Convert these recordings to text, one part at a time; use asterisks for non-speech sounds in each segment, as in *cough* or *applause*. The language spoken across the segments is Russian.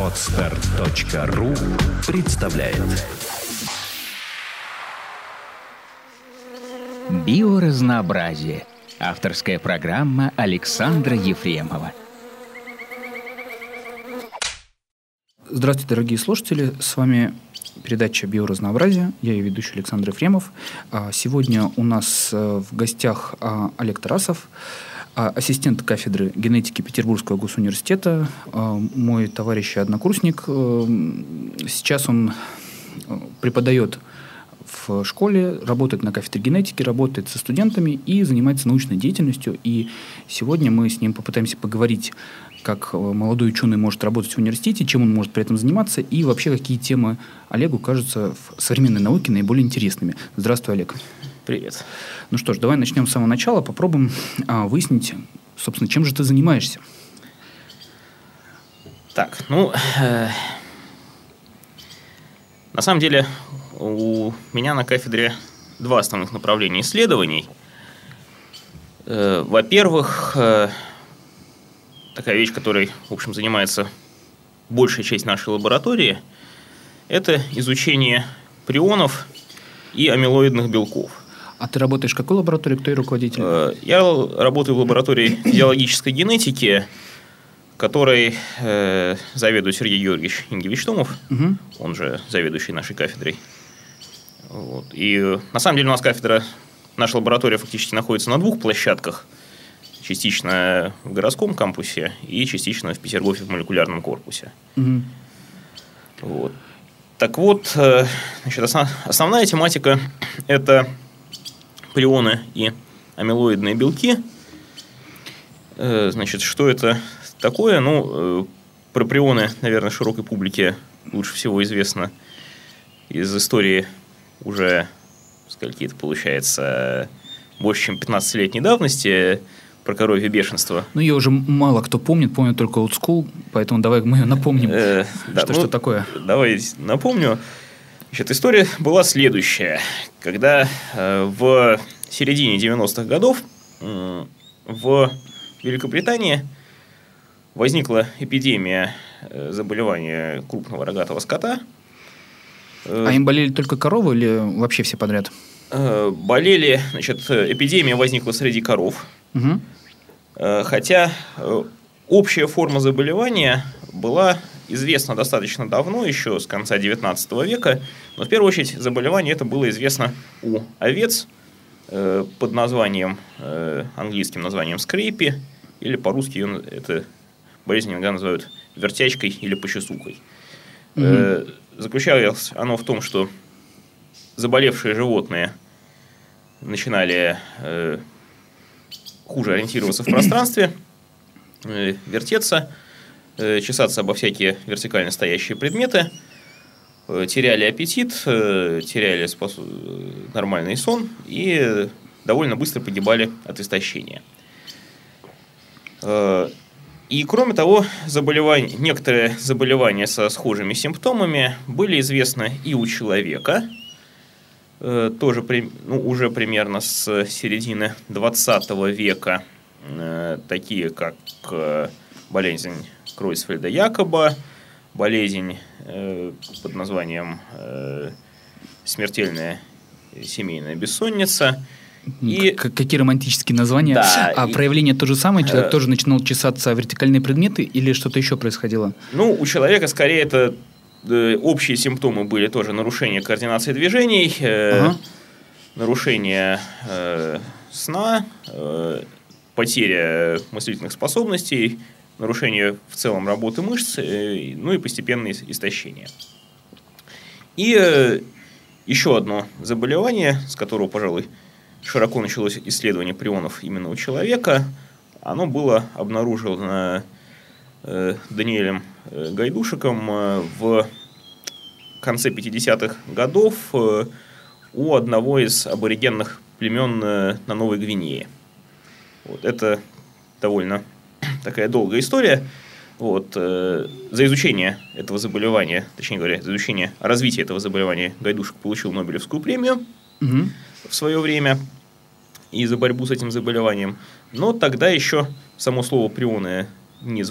Отстар.ру представляет Биоразнообразие. Авторская программа Александра Ефремова. Здравствуйте, дорогие слушатели. С вами передача «Биоразнообразие». Я ее ведущий Александр Ефремов. А, Сегодня у нас э, в гостях а, Олег Тарасов, ассистент кафедры генетики Петербургского госуниверситета, а, мой товарищ и однокурсник. Э, Сейчас он э, преподает в школе, работает на кафедре генетики, работает со студентами и занимается научной деятельностью. И сегодня мы с ним попытаемся поговорить, как э, молодой ученый может работать в университете, чем он может при этом заниматься и вообще какие темы Олегу кажутся в современной науке наиболее интересными. Здравствуй, Олег. Привет. Ну что ж, давай начнем с самого начала, попробуем а, выяснить, собственно, чем же ты занимаешься. Так, ну, э, на самом деле у меня на кафедре два основных направления исследований. Э, во-первых, э, такая вещь, которой, в общем, занимается большая часть нашей лаборатории, это изучение прионов и амилоидных белков. А ты работаешь в какой лаборатории, кто и руководитель? Э, Я работаю в лаборатории физиологической генетики, которой э, заведует Сергей Георгиевич Ингевич Томов, Мгм. он же заведующий нашей кафедрой. Вот. И э, на самом деле у нас кафедра, наша лаборатория фактически находится на двух площадках. Частично в городском кампусе и частично в Петергофе в молекулярном корпусе. Мгм. Вот. Так вот, э, значит, осно- основная тематика – это прионы и амилоидные белки. Э, Значит, что это такое? Ну, э, про прионы, наверное, широкой публике лучше всего известно из истории уже, скольки это получается, больше, чем 15-летней давности, про коровье бешенство. Ну, ее уже мало кто помнит, помнит только Old School, поэтому давай мы ее напомним, Э, да, что, ну, что такое. Давай напомню. Значит, история была следующая. Когда э, в середине 90-х годов в Великобритании возникла эпидемия э, заболевания крупного рогатого скота. Э, А им болели только коровы или вообще все подряд? болели, значит, эпидемия возникла среди коров. Э, Хотя общая форма заболевания была известна достаточно давно, еще с конца 19 века, но в первую очередь заболевание это было известно у овец э, под названием, э, английским названием скрейпи, или по-русски это болезнь иногда называют вертячкой или почесукой. Э, Заключалось оно в том, что заболевшие животные начинали э, хуже ориентироваться в пространстве, э, вертеться, чесаться обо всякие вертикально стоящие предметы, э, теряли аппетит, э, теряли спос- э, нормальный сон и э, довольно быстро погибали от истощения. Э, И кроме того, заболевания, некоторые заболевания со схожими симптомами были известны и у человека, э, тоже при- ну, уже примерно с середины 20 века, э, такие как э, болезнь Кройсфельда-Якоба, болезнь э, под названием э, смертельная семейная бессонница. И К- какие романтические названия. Да, а и- проявление то же самое? Человек Э. тоже начинал чесаться вертикальные предметы или что-то еще происходило? Ну, у человека скорее это э, общие симптомы были тоже нарушение координации движений, э, Ага. нарушение э, сна, э, потеря мыслительных способностей, нарушение в целом работы мышц, э, ну и постепенное ис- истощение. И э, еще одно заболевание, с которого, пожалуй, широко началось исследование прионов именно у человека, оно было обнаружено э, Даниэлем Гайдушиком в конце 50-х годов у одного из аборигенных племен на Новой Гвинее. Вот, это довольно такая долгая история. Вот, э, за изучение этого заболевания, точнее говоря, за изучение развития этого заболевания Гайдушек получил Нобелевскую премию Мгм. в свое время и за борьбу с этим заболеванием. Но тогда еще само слово прионы не,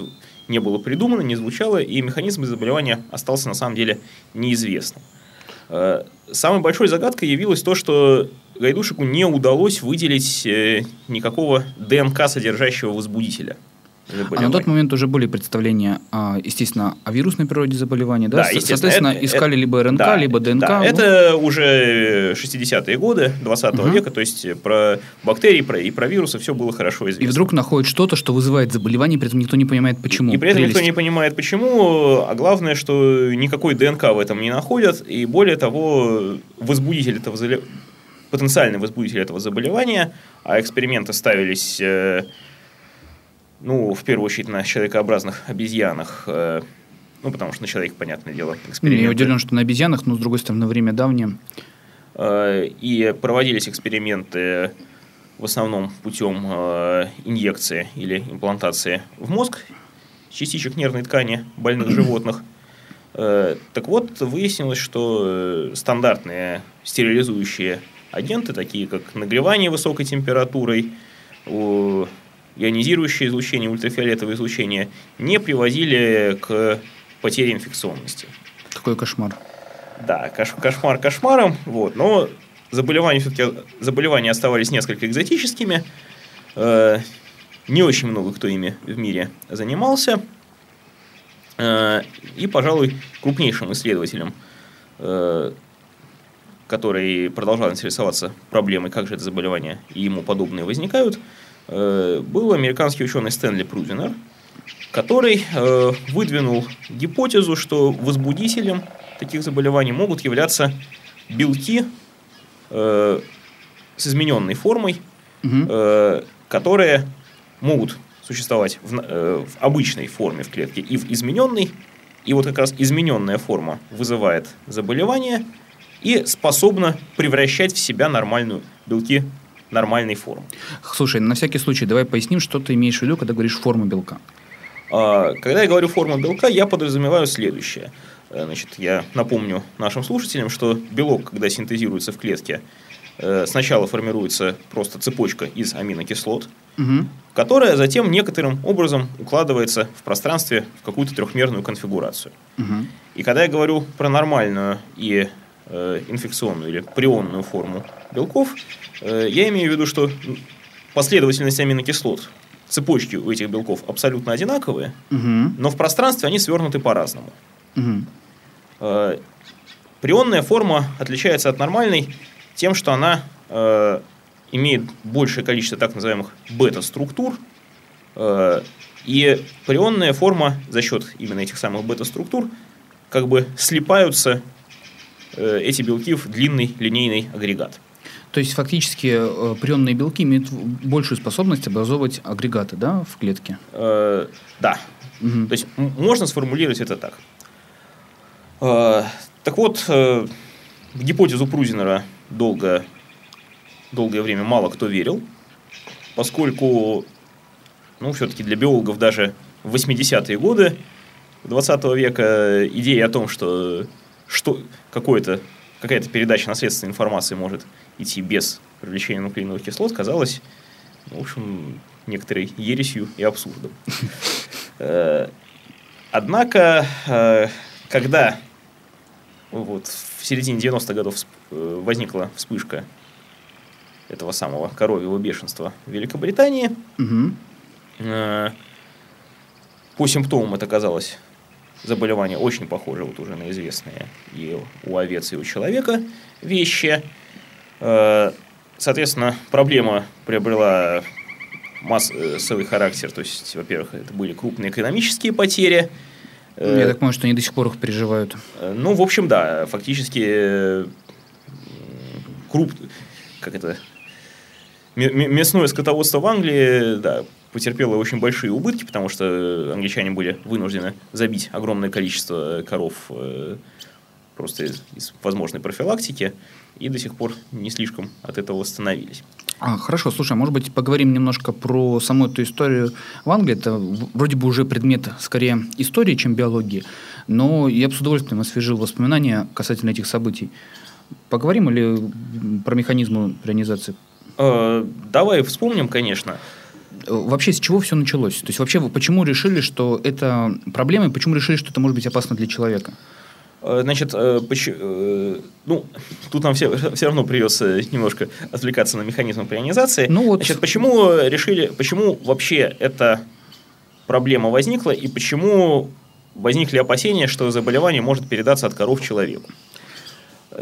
не было придумано, не звучало, и механизм заболевания остался на самом деле неизвестным. Э, самой большой загадкой явилось то, что Гайдушику не удалось выделить э, никакого ДНК содержащего возбудителя. А на тот момент уже были представления, естественно, о вирусной природе заболевания, да? да Соответственно, это, искали это, либо РНК, да, либо ДНК. Да, ну... это уже 60-е годы 20 угу. века, то есть про бактерии про, и про вирусы все было хорошо известно. И вдруг находят что-то, что вызывает заболевание, при этом никто не понимает, почему. И при этом Прелесть. никто не понимает, почему, а главное, что никакой ДНК в этом не находят, и более того, возбудитель этого потенциальный возбудитель этого заболевания, а эксперименты ставились, э, ну, в первую очередь на человекообразных обезьянах, э, ну, потому что на человеке, понятное дело, эксперименты. Я удивлен, что на обезьянах, но, с другой стороны, время давнее. Э, и проводились эксперименты в основном путем инъекции или имплантации в мозг частичек нервной ткани больных животных. Так вот, выяснилось, что стандартные стерилизующие агенты, такие как нагревание высокой температурой, ионизирующее излучение, ультрафиолетовое излучение, не приводили к потере инфекционности. Какой кошмар. Да, кош кошмар кошмаром, вот, но заболевания все-таки заболевания оставались несколько экзотическими. Э, не очень много кто ими в мире занимался. Э, и, пожалуй, крупнейшим исследователем э, который продолжал интересоваться проблемой, как же это заболевание и ему подобные возникают, был американский ученый Стэнли Прузинер, который э, выдвинул гипотезу, что возбудителем таких заболеваний могут являться белки э, с измененной формой, угу. которые могут существовать в, в обычной форме в клетке и в измененной. И вот как раз измененная форма вызывает заболевание – и способна превращать в себя нормальную белки нормальной формы. Слушай, на всякий случай, давай поясним, что ты имеешь в виду, когда говоришь форму белка. А, когда я говорю форму белка, я подразумеваю следующее. Э, значит, я напомню нашим слушателям, что белок, когда синтезируется в клетке, э, сначала формируется просто цепочка из аминокислот, угу. которая затем некоторым образом укладывается в пространстве в какую-то трехмерную конфигурацию. Угу. И когда я говорю про нормальную и инфекционную или прионную форму белков, э, я имею в виду, что последовательность аминокислот цепочки у этих белков абсолютно одинаковые, угу. но в пространстве они свернуты по-разному. Угу. Прионная форма отличается от нормальной тем, что она э, имеет большее количество так называемых бета-структур, э, и прионная форма за счет именно этих самых бета-структур как бы слипаются Э, эти белки в длинный линейный агрегат. То есть фактически э, прионные белки имеют большую способность образовывать агрегаты, да, в клетке? Э, да. Угу. То есть можно сформулировать это так. Э, так вот, э, в гипотезу Прузинера долго, долгое время мало кто верил, поскольку, ну, все-таки для биологов даже в 80-е годы 20 века идея о том, что что какое-то, какая-то передача наследственной информации может идти без привлечения нуклеиновых кислот, казалось, в общем, некоторой ересью и абсурдом. *laughs* Э, однако, э, когда вот в середине 90-х годов э, возникла вспышка этого самого коровьего бешенства в Великобритании, угу. по симптомам это казалось заболевания очень похожи вот уже на известные и у овец, и у человека вещи. Э, соответственно, проблема приобрела массовый характер. То есть, во-первых, это были крупные экономические потери. Я так понимаю, что они до сих пор их переживают. Э, ну, в общем, да. Фактически круп... Как это? Мясное скотоводство в Англии, да, потерпела очень большие убытки, потому что англичане были вынуждены забить огромное количество коров э, просто из, из возможной профилактики, и до сих пор не слишком от этого восстановились. А, хорошо, слушай, а может быть поговорим немножко про саму эту историю в Англии. Это вроде бы уже предмет скорее истории, чем биологии, но я бы с удовольствием освежил воспоминания касательно этих событий. Поговорим или про механизмы прионизации? Э, давай вспомним, конечно. Вообще с чего все началось? То есть вообще вы почему решили, что это проблема, и почему решили, что это может быть опасно для человека? Э, значит, э, ну, тут нам все, *laughs* все равно придется немножко отвлекаться на механизм прионизации. Ну, вот... Значит, почему решили, почему вообще эта проблема возникла и почему возникли опасения, что заболевание может передаться от коров человеку?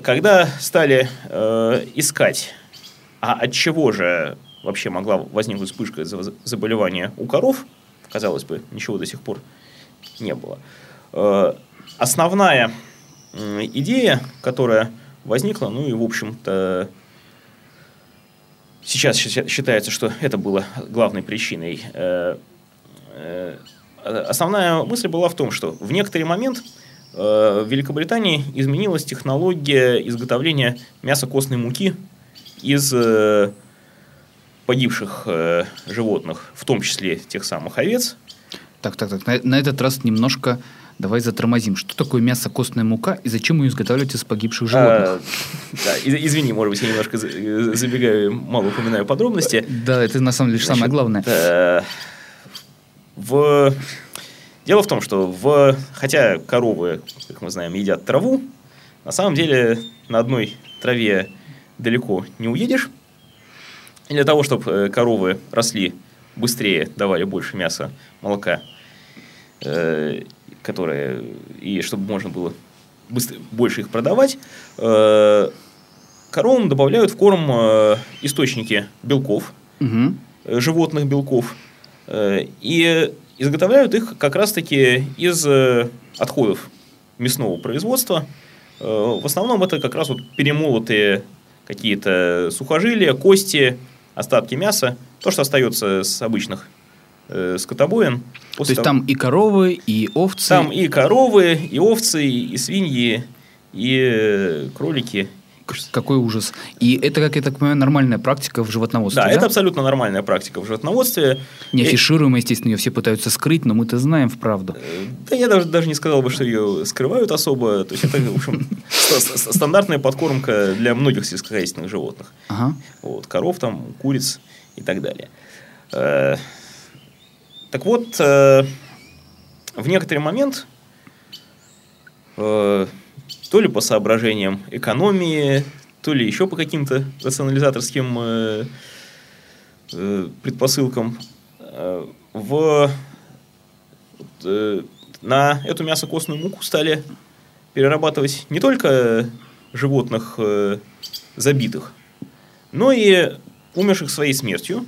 Когда стали э, искать, а от чего же вообще могла возникнуть вспышка заболевания у коров, казалось бы, ничего до сих пор не было. Э, основная идея, которая возникла, ну и, в общем-то, сейчас считается, что это было главной причиной. Э, э, основная мысль была в том, что в некоторый момент в Великобритании изменилась технология изготовления мяса костной муки из погибших э, животных, в том числе тех самых овец. Так, так, так. На, на этот раз немножко давай затормозим. Что такое мясо костная мука и зачем ее изготавливать из погибших животных? А, да, извини, может быть, я немножко забегаю, мало упоминаю подробности. Да, это на самом деле Значит, самое главное. Э, в... Дело в том, что в... хотя коровы, как мы знаем, едят траву, на самом деле на одной траве далеко не уедешь. Для того, чтобы э, коровы росли быстрее, давали больше мяса, молока, э, которые, и чтобы можно было быстро, больше их продавать, э, коровам добавляют в корм источники белков, угу. животных белков, и изготовляют их как раз-таки из отходов мясного производства. В основном это как раз вот перемолотые какие-то сухожилия, кости, остатки мяса, то, что остается с обычных э, скотобоин. То есть того... там и коровы, и овцы? Там и коровы, и овцы, и свиньи, и э, кролики. Какой ужас. И это, как я так понимаю, нормальная практика в животноводстве, да? Да, это абсолютно нормальная практика в животноводстве. Не афишируемая, естественно, ее все пытаются скрыть, но мы-то знаем вправду. Э, да я даже, даже не сказал бы, что ее скрывают особо. То есть, это, в общем, стандартная подкормка для многих сельскохозяйственных животных. Ага. Вот, коров, там, куриц и так далее. Э, так вот, э, в некоторый момент то ли по соображениям экономии, то ли еще по каким-то рационализаторским э, э, предпосылкам, э, в, э, на эту мясо-костную муку стали перерабатывать не только животных э, забитых, но и умерших своей смертью.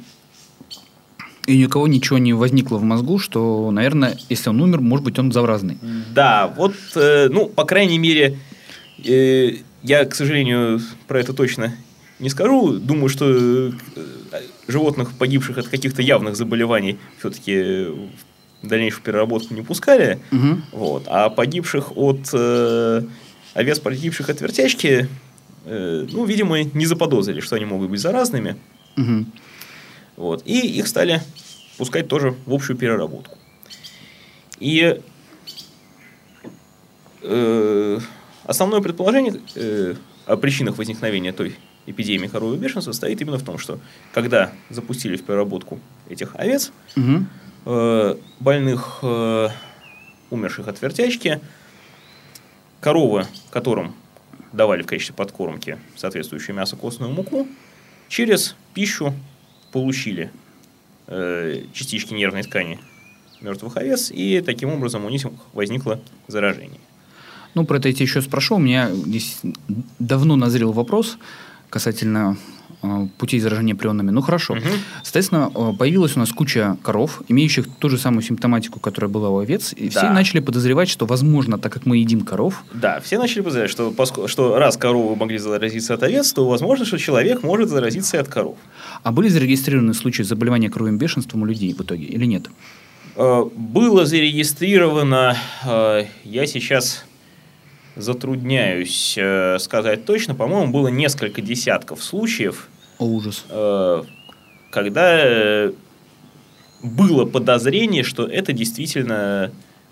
И никого ничего не возникло в мозгу, что, наверное, если он умер, может быть, он заразный. Да, вот, э, ну, по крайней мере, э, я, к сожалению, про это точно не скажу. Думаю, что э, животных, погибших от каких-то явных заболеваний, все-таки в дальнейшую переработку не пускали. Угу. Вот. А погибших от э, овец, погибших от вертячки, э, ну, видимо, не заподозрили, что они могут быть заразными. Угу. Вот. И их стали пускать тоже в общую переработку. И э, основное предположение э, о причинах возникновения той эпидемии коровьего бешенства состоит именно в том, что когда запустили в переработку этих овец, угу. э, больных, э, умерших от вертячки, коровы, которым давали в качестве подкормки соответствующее мясо, костную муку, через пищу получили э, частички нервной ткани мертвых овец, и таким образом у них возникло заражение. Ну, про это я тебя еще спрошу. У меня здесь давно назрел вопрос касательно э, путей заражения прионами. Ну хорошо. Угу. Соответственно, э, появилась у нас куча коров, имеющих ту же самую симптоматику, которая была у овец, и да. все начали подозревать, что, возможно, так как мы едим коров... Да, все начали подозревать, что, что раз коровы могли заразиться от овец, то возможно, что человек может заразиться и от коров. А были зарегистрированы случаи заболевания коровьим бешенством у людей в итоге или нет? Э, было зарегистрировано, я сейчас затрудняюсь э, сказать точно. По-моему, было несколько десятков случаев. О, ужас. Э, когда э, было подозрение, что это действительно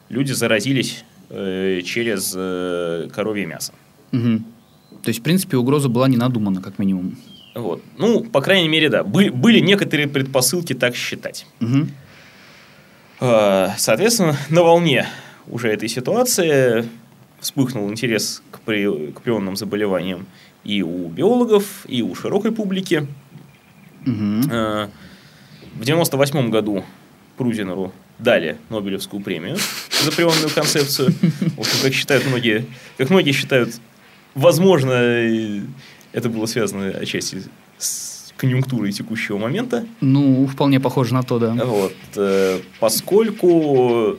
люди заразились э, через э, коровье мясо. Угу. То есть, в принципе, угроза была не надумана, как минимум. Вот. Ну, по крайней мере, да. Были, были некоторые предпосылки так считать. Э, Соответственно, на волне уже этой ситуации вспыхнул интерес к, при- к прионным заболеваниям и у биологов, и у широкой публики. Мгм. Э, В 98 году Прузинеру дали Нобелевскую премию за прионную концепцию. В общем, как считают многие, как многие считают, возможно, это было связано отчасти с конъюнктурой текущего момента. Ну, вполне похоже на то, да. Вот, э, поскольку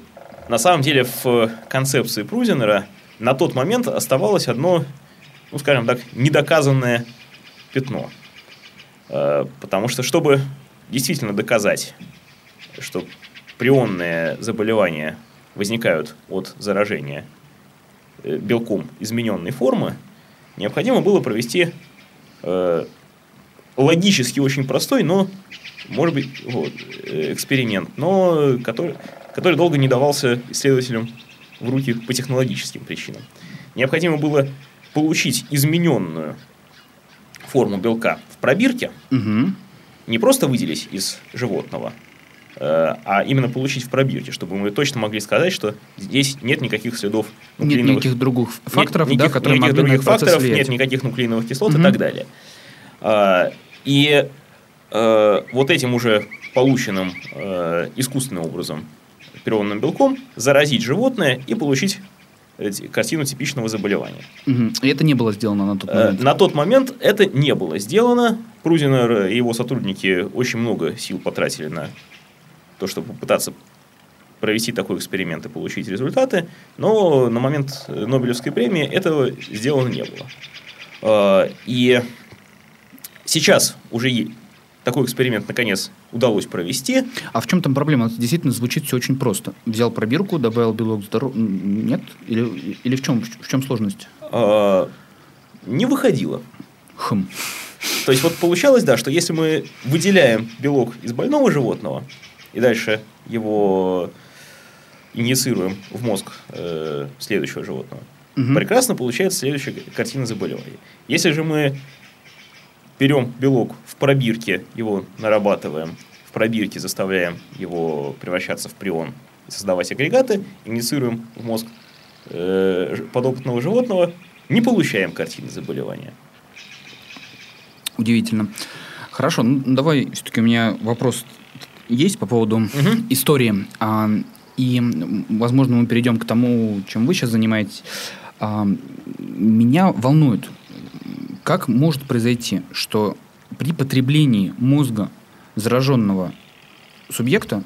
на самом деле в концепции Прузинера на тот момент оставалось одно, ну, скажем так, недоказанное пятно. Э, Потому что, чтобы действительно доказать, что прионные заболевания возникают от заражения э, белком измененной формы, необходимо было провести э, логически очень простой, но, может быть, вот, э, эксперимент, но который, который долго не давался исследователям в руки по технологическим причинам. Необходимо было получить измененную форму белка в пробирке, Мгм. не просто выделить из животного, э, а именно получить в пробирке, чтобы мы точно могли сказать, что здесь нет никаких следов Нет нуклеиновых никаких других факторов, нет да, никаких- которые никаких могли других факторов, влиять. нет никаких нуклеиновых кислот Мгм. и так далее. А, И э, вот этим уже полученным э, искусственным образом прионным белком заразить животное и получить картину типичного заболевания. И это не было сделано на тот Э, момент. На тот момент это не было сделано. Прузинер и его сотрудники очень много сил потратили на то, чтобы попытаться провести такой эксперимент и получить результаты, но на момент э, Нобелевской премии этого сделано не было. Э, И сейчас уже такой эксперимент наконец удалось провести. А в чем там проблема? Это действительно звучит все очень просто. Взял пробирку, добавил белок здоров... Нет? Или, или в чем, в чем сложность? Э, Не выходило. Хм. То есть, вот получалось, да, что если мы выделяем белок из больного животного и дальше его инициируем в мозг э, следующего животного, Мгм. прекрасно получается следующая картина заболевания. Если же мы берем белок в пробирке, его нарабатываем, в пробирке заставляем его превращаться в прион и создавать агрегаты, инициируем в мозг э, подопытного животного, не получаем картины заболевания. Удивительно. Хорошо, ну давай все-таки у меня вопрос есть по поводу Мгм. истории. А, и, возможно, мы перейдем к тому, чем вы сейчас занимаетесь. А, меня волнует, как может произойти, что при потреблении мозга зараженного субъекта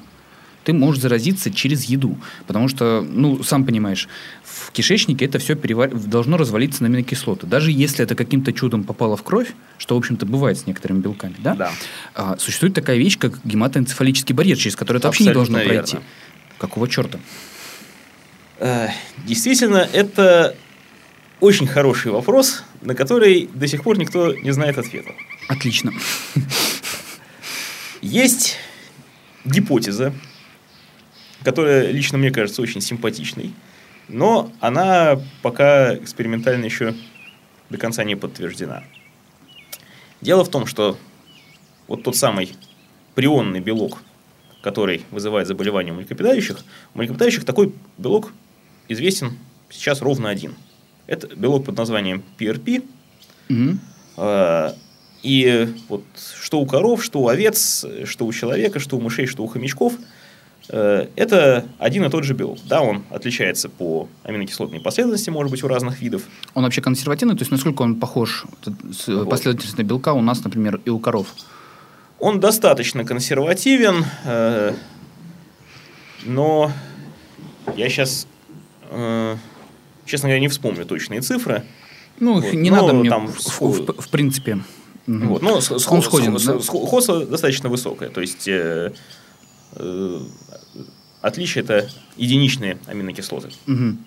ты можешь заразиться через еду. Потому что, ну, сам понимаешь, в кишечнике это все должно развалиться на аминокислоты. Даже если это каким-то чудом попало в кровь, что, в общем-то, бывает с некоторыми белками, да? Да. А, существует такая вещь, как гематоэнцефалический барьер, через который это вообще не должно Абсолютно пройти. верно. Какого черта? Э, Действительно, это очень хороший вопрос, на который до сих пор никто не знает ответа. Отлично. Есть гипотеза, которая лично мне кажется очень симпатичной, но она пока экспериментально еще до конца не подтверждена. Дело в том, что вот тот самый прионный белок, который вызывает заболевания у млекопитающих, у млекопитающих такой белок известен сейчас ровно один. Это белок под названием PRP, Мгм. а, И вот что у коров, что у овец, что у человека, что у мышей, что у хомячков, э, это один и тот же белок. Да, он отличается по аминокислотной последовательности, может быть, у разных видов. Он вообще консервативный, то есть насколько он похож, Вот. последовательность белка у нас, например, и у коров? Он достаточно консервативен, э, но я сейчас, честно говоря, не вспомню точные цифры. Ну, Вот, не ну, надо мне, там в, схо- в- в принципе. Вот, но с- Он сходен, да? схо- сходство достаточно высокое. То есть э, э, отличие это единичные аминокислоты. Мгм.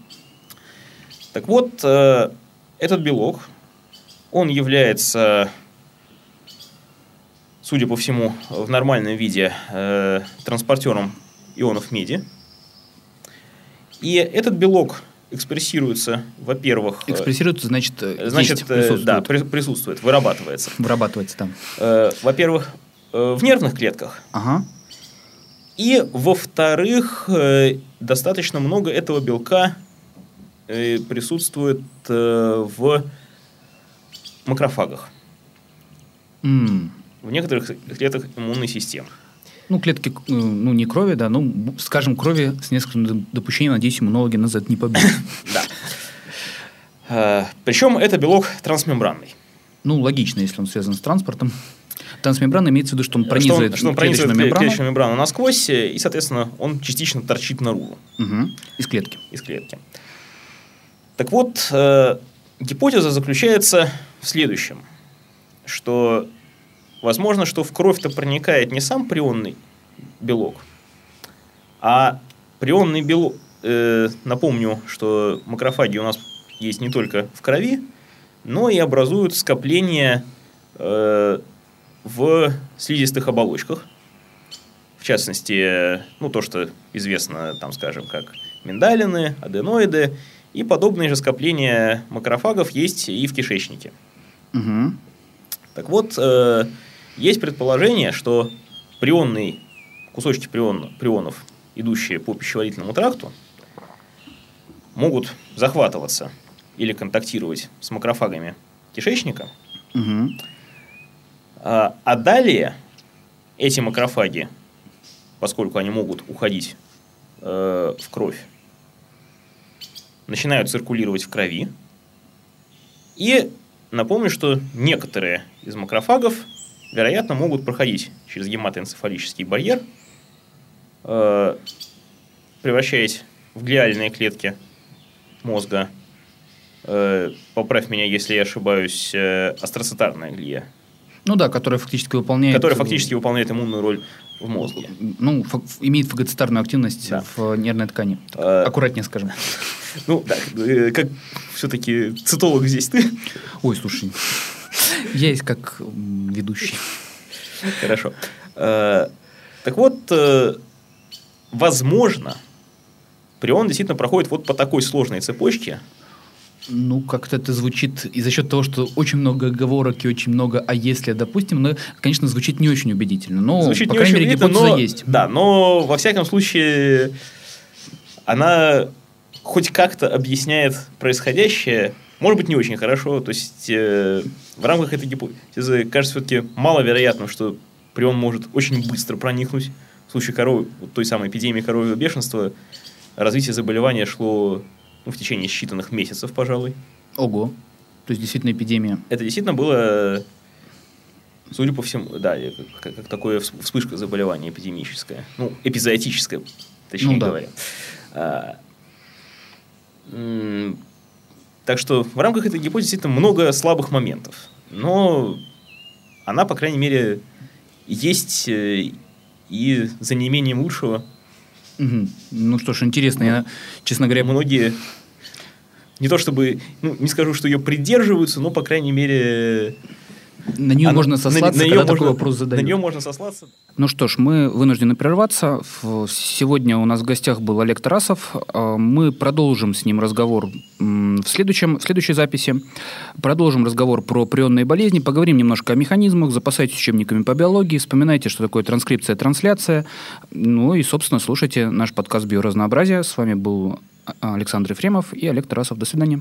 Так вот, э, этот белок, он является, судя по всему, в нормальном виде э, транспортером ионов меди. И этот белок экспрессируется, во-первых... э, Экспрессируется, значит, э, Значит, есть, э, присутствует, да, при- присутствует, вырабатывается. вырабатывается там. Э, Во-первых, э, в нервных клетках. Ага. И, во-вторых, э, достаточно много этого белка э, присутствует э, в макрофагах, М. в некоторых клетках иммунной системы. Ну, клетки, э, ну, не крови, да, ну, скажем, крови с нескольким доп- допущением, надеюсь, иммунологи нас за это не побьют. *laughs* Да. Причем это белок трансмембранный. Ну, логично, если он связан с транспортом. Трансмембрана имеется в виду, что он Что пронизывает, он, что он пронизывает клеточную кле- мембрану клеточную мембрану насквозь, э, и, соответственно, он частично торчит наружу Мгм. из клетки. из клетки. Так вот, э, гипотеза заключается в следующем, что возможно, что в кровь-то проникает не сам прионный белок, а прионный белок. э, напомню, что макрофаги у нас есть не только в крови, но и образуют скопления э, в слизистых оболочках. В частности, ну, то, что известно, там, скажем, как миндалины, аденоиды, и подобные же скопления макрофагов есть и в кишечнике. Мгм. Так вот, э, есть предположение, что прионный, кусочки прион, прионов, идущие по пищеварительному тракту, могут захватываться или контактировать с макрофагами кишечника, Мгм. а, а далее эти макрофаги, поскольку они могут уходить э, в кровь, начинают циркулировать в крови. И напомню, что некоторые из макрофагов, вероятно, могут проходить через гематоэнцефалический барьер, э, превращаясь в глиальные клетки мозга. Э, поправь меня, если я ошибаюсь, э, астроцитарная глия, Ну да, которая фактически выполняет... которая фактически выполняет иммунную роль в мозге. Ну, фа- имеет фагоцитарную активность Да. в нервной ткани. Э, Аккуратнее скажем. *laughs* Ну, да, э, как все-таки цитолог здесь ты. Ой, слушай, я есть как ведущий. Хорошо. Э, Так вот, э, возможно, прион действительно проходит вот по такой сложной цепочке. Ну, как-то это звучит, и за счет того, что очень много оговорок и очень много «а если», допустим, ну, конечно, звучит не очень убедительно. Но, Звучит по не крайней очень мере, гипотеза но- есть. Да, но во всяком случае она хоть как-то объясняет происходящее, может быть, не очень хорошо. То есть э, в рамках этой гипотезы кажется все-таки маловероятным, что прион может очень быстро проникнуть. В случае коровы, вот той самой эпидемии коровьего бешенства развитие заболевания шло ну, в течение считанных месяцев, пожалуй. Ого. То есть, действительно, эпидемия. Это действительно было, судя по всему, да, как, как такое вс- вспышка заболевания эпидемическая. Ну, эпизоотическая, точнее Ну да. говоря. А, так что в рамках этой гипотезы действительно много слабых моментов. Но она, по крайней мере, есть э, и за неимением лучшего. Ну что ж, интересно. Я, честно говоря, многие не то чтобы, ну, не скажу, что ее придерживаются, но, по крайней мере, на нее Она- можно сослаться, на- на когда неё такой можно- вопрос задают. На нее можно сослаться. Ну что ж, мы вынуждены прерваться. Сегодня у нас в гостях был Олег Тарасов. А, Мы продолжим с ним разговор в, следующем, в следующей записи. Продолжим разговор про прионные болезни, поговорим немножко о механизмах, запасайтесь учебниками по биологии, вспоминайте, что такое транскрипция, трансляция. Ну и, собственно, слушайте наш подкаст «Биоразнообразие». С вами был А- Александр Ефремов и Олег Тарасов. До свидания.